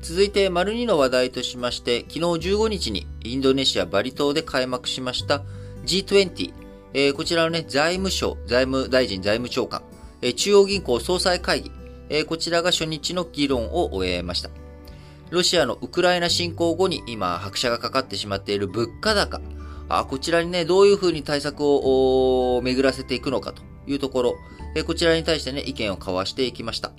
続いて、丸2の話題としまして、昨日15日にインドネシア・バリ島で開幕しました G20、えー、こちらのね、財務省、財務大臣、財務長官、えー、中央銀行総裁会議、えー、こちらが初日の議論を終えました。ロシアのウクライナ侵攻後に今、拍車がかかってしまっている物価高、あこちらにね、どういうふうに対策を巡らせていくのかというところ、えこちらに対してね、意見を交わしていきました。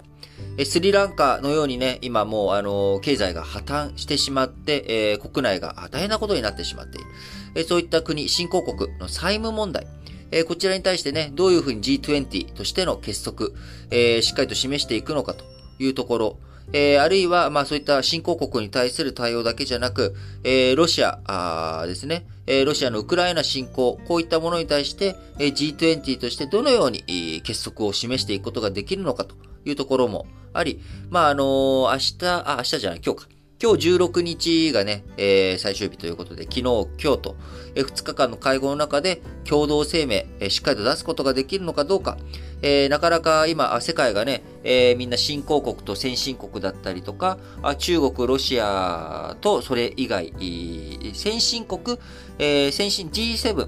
スリランカのようにね、今もう、あの、経済が破綻してしまって、えー、国内が大変なことになってしまっている。えそういった国、新興国の債務問題、えこちらに対してね、どういうふうに G20 としての結束、えしっかりと示していくのかというところ、えー、あるいは、まあそういった新興国に対する対応だけじゃなく、えー、ロシアあですね、えー、ロシアのウクライナ侵攻、こういったものに対して、えー、G20 としてどのように、結束を示していくことができるのかというところもあり、まああのー、明日、あ、明日じゃない、今日か。今日16日がね、えー、最終日ということで、昨日、今日と、えー、2日間の会合の中で共同声明、えー、しっかりと出すことができるのかどうか、えー、なかなか今、世界がね、えー、みんな新興国と先進国だったりとか、中国、ロシアとそれ以外、先進国、えー、先進 G7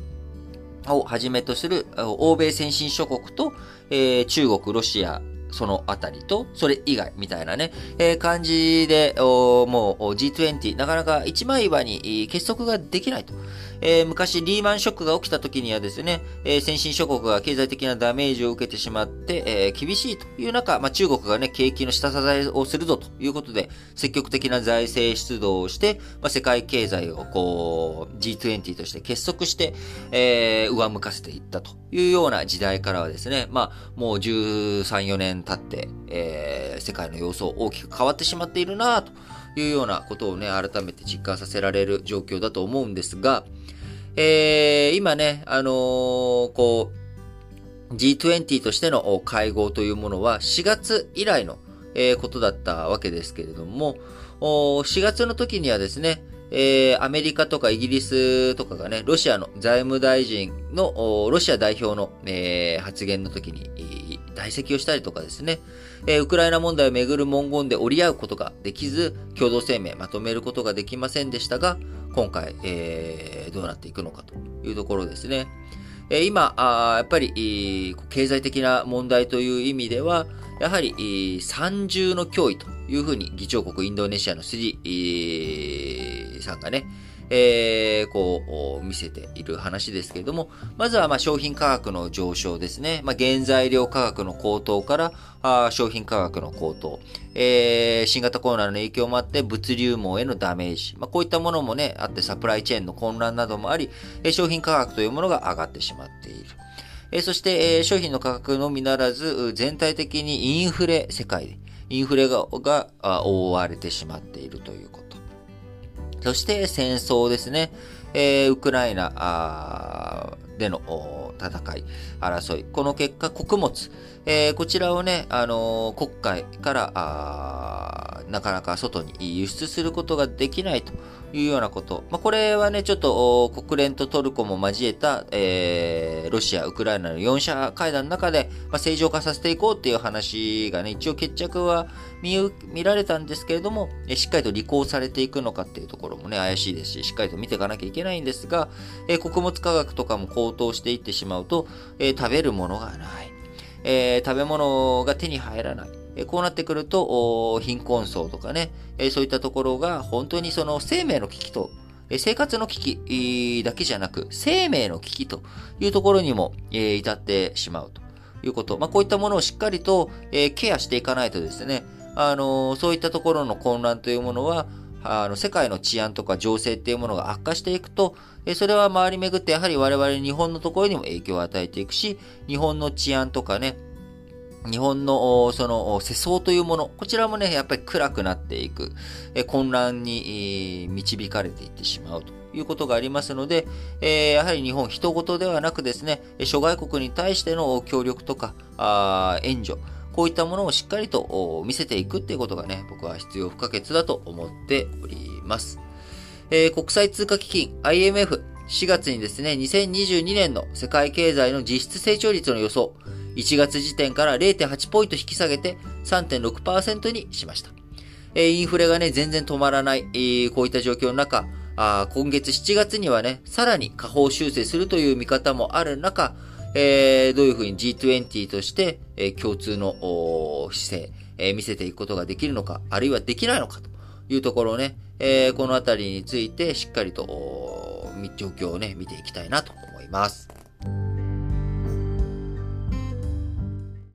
をはじめとする欧米先進諸国と、えー、中国、ロシア、そのあたりと、それ以外みたいなね、えー、感じで、もう G20、なかなか一枚岩に結束ができないと。えー、昔リーマンショックが起きた時にはですね、えー、先進諸国が経済的なダメージを受けてしまって、えー、厳しいという中、まあ、中国がね、景気の下支えをするぞということで、積極的な財政出動をして、まあ、世界経済をこう、G20 として結束して、えー、上向かせていったというような時代からはですね、まあ、もう13、4年経って、えー、世界の様相大きく変わってしまっているなと。いうようなことをね、改めて実感させられる状況だと思うんですが、えー、今ね、あのー、こう、G20 としての会合というものは4月以来の、ことだったわけですけれども、4月の時にはですね、アメリカとかイギリスとかがね、ロシアの財務大臣の、ロシア代表の、発言の時に、代席をしたりとかですね、えー、ウクライナ問題をめぐる文言で折り合うことができず、共同声明まとめることができませんでしたが、今回、えー、どうなっていくのかというところですね。えー、今あ、やっぱり、経済的な問題という意味では、やはり、三重の脅威というふうに議長国インドネシアのスリさんがね、えー、こう、見せている話ですけれども、まずは、まあ、商品価格の上昇ですね。まあ、原材料価格の高騰から、あ商品価格の高騰、えー、新型コロナの影響もあって物流網へのダメージ、まあ、こういったものもね、あってサプライチェーンの混乱などもあり、商品価格というものが上がってしまっている。えそして、え商品の価格のみならず、全体的にインフレ、世界で、インフレがが覆われてしまっているということ。そして戦争ですね。えー、ウクライナでの戦い、争い。この結果、穀物。えー、こちらをね、あのー、国会からなかなか外に輸出することができないというようなこと。まあ、これはね、ちょっと国連とトルコも交えた、えー、ロシア、ウクライナの4者会談の中で、まあ、正常化させていこうっていう話がね、一応決着は見られたんですけれども、しっかりと履行されていくのかっていうところもね、怪しいですし、しっかりと見ていかなきゃいけないんですが、え穀物価格とかも高騰していってしまうと、え食べるものがない。えー、食べ物が手に入らない。こうなってくると、貧困層とかね、そういったところが本当にその生命の危機と、生活の危機だけじゃなく、生命の危機というところにも、至ってしまうということ。まあ、こういったものをしっかりと、ケアしていかないとですね、あのそういったところの混乱というものは、あの世界の治安とか情勢っていうものが悪化していくと、それは回り巡ってやはり我々日本のところにも影響を与えていくし、日本の治安とかね、日本のその世相というもの、こちらもね、やっぱり暗くなっていく、混乱に導かれていってしまうということがありますので、やはり日本人事ではなくですね、諸外国に対しての協力とか、援助、こういったものをしっかりと見せていくっていうことがね、僕は必要不可欠だと思っております。国際通貨基金 IMF、4月にですね、2022年の世界経済の実質成長率の予想、1月時点から0.8ポイント引き下げて3.6%にしました。えインフレがね、全然止まらない、えこういった状況の中、あ今月7月にはね、さらに下方修正するという見方もある中、えー、どういうふうに G20 として、えー、共通の姿勢、えー、見せていくことができるのか、あるいはできないのかというところをね、えー、このあたりについてしっかりと状況をね、見ていきたいなと思います。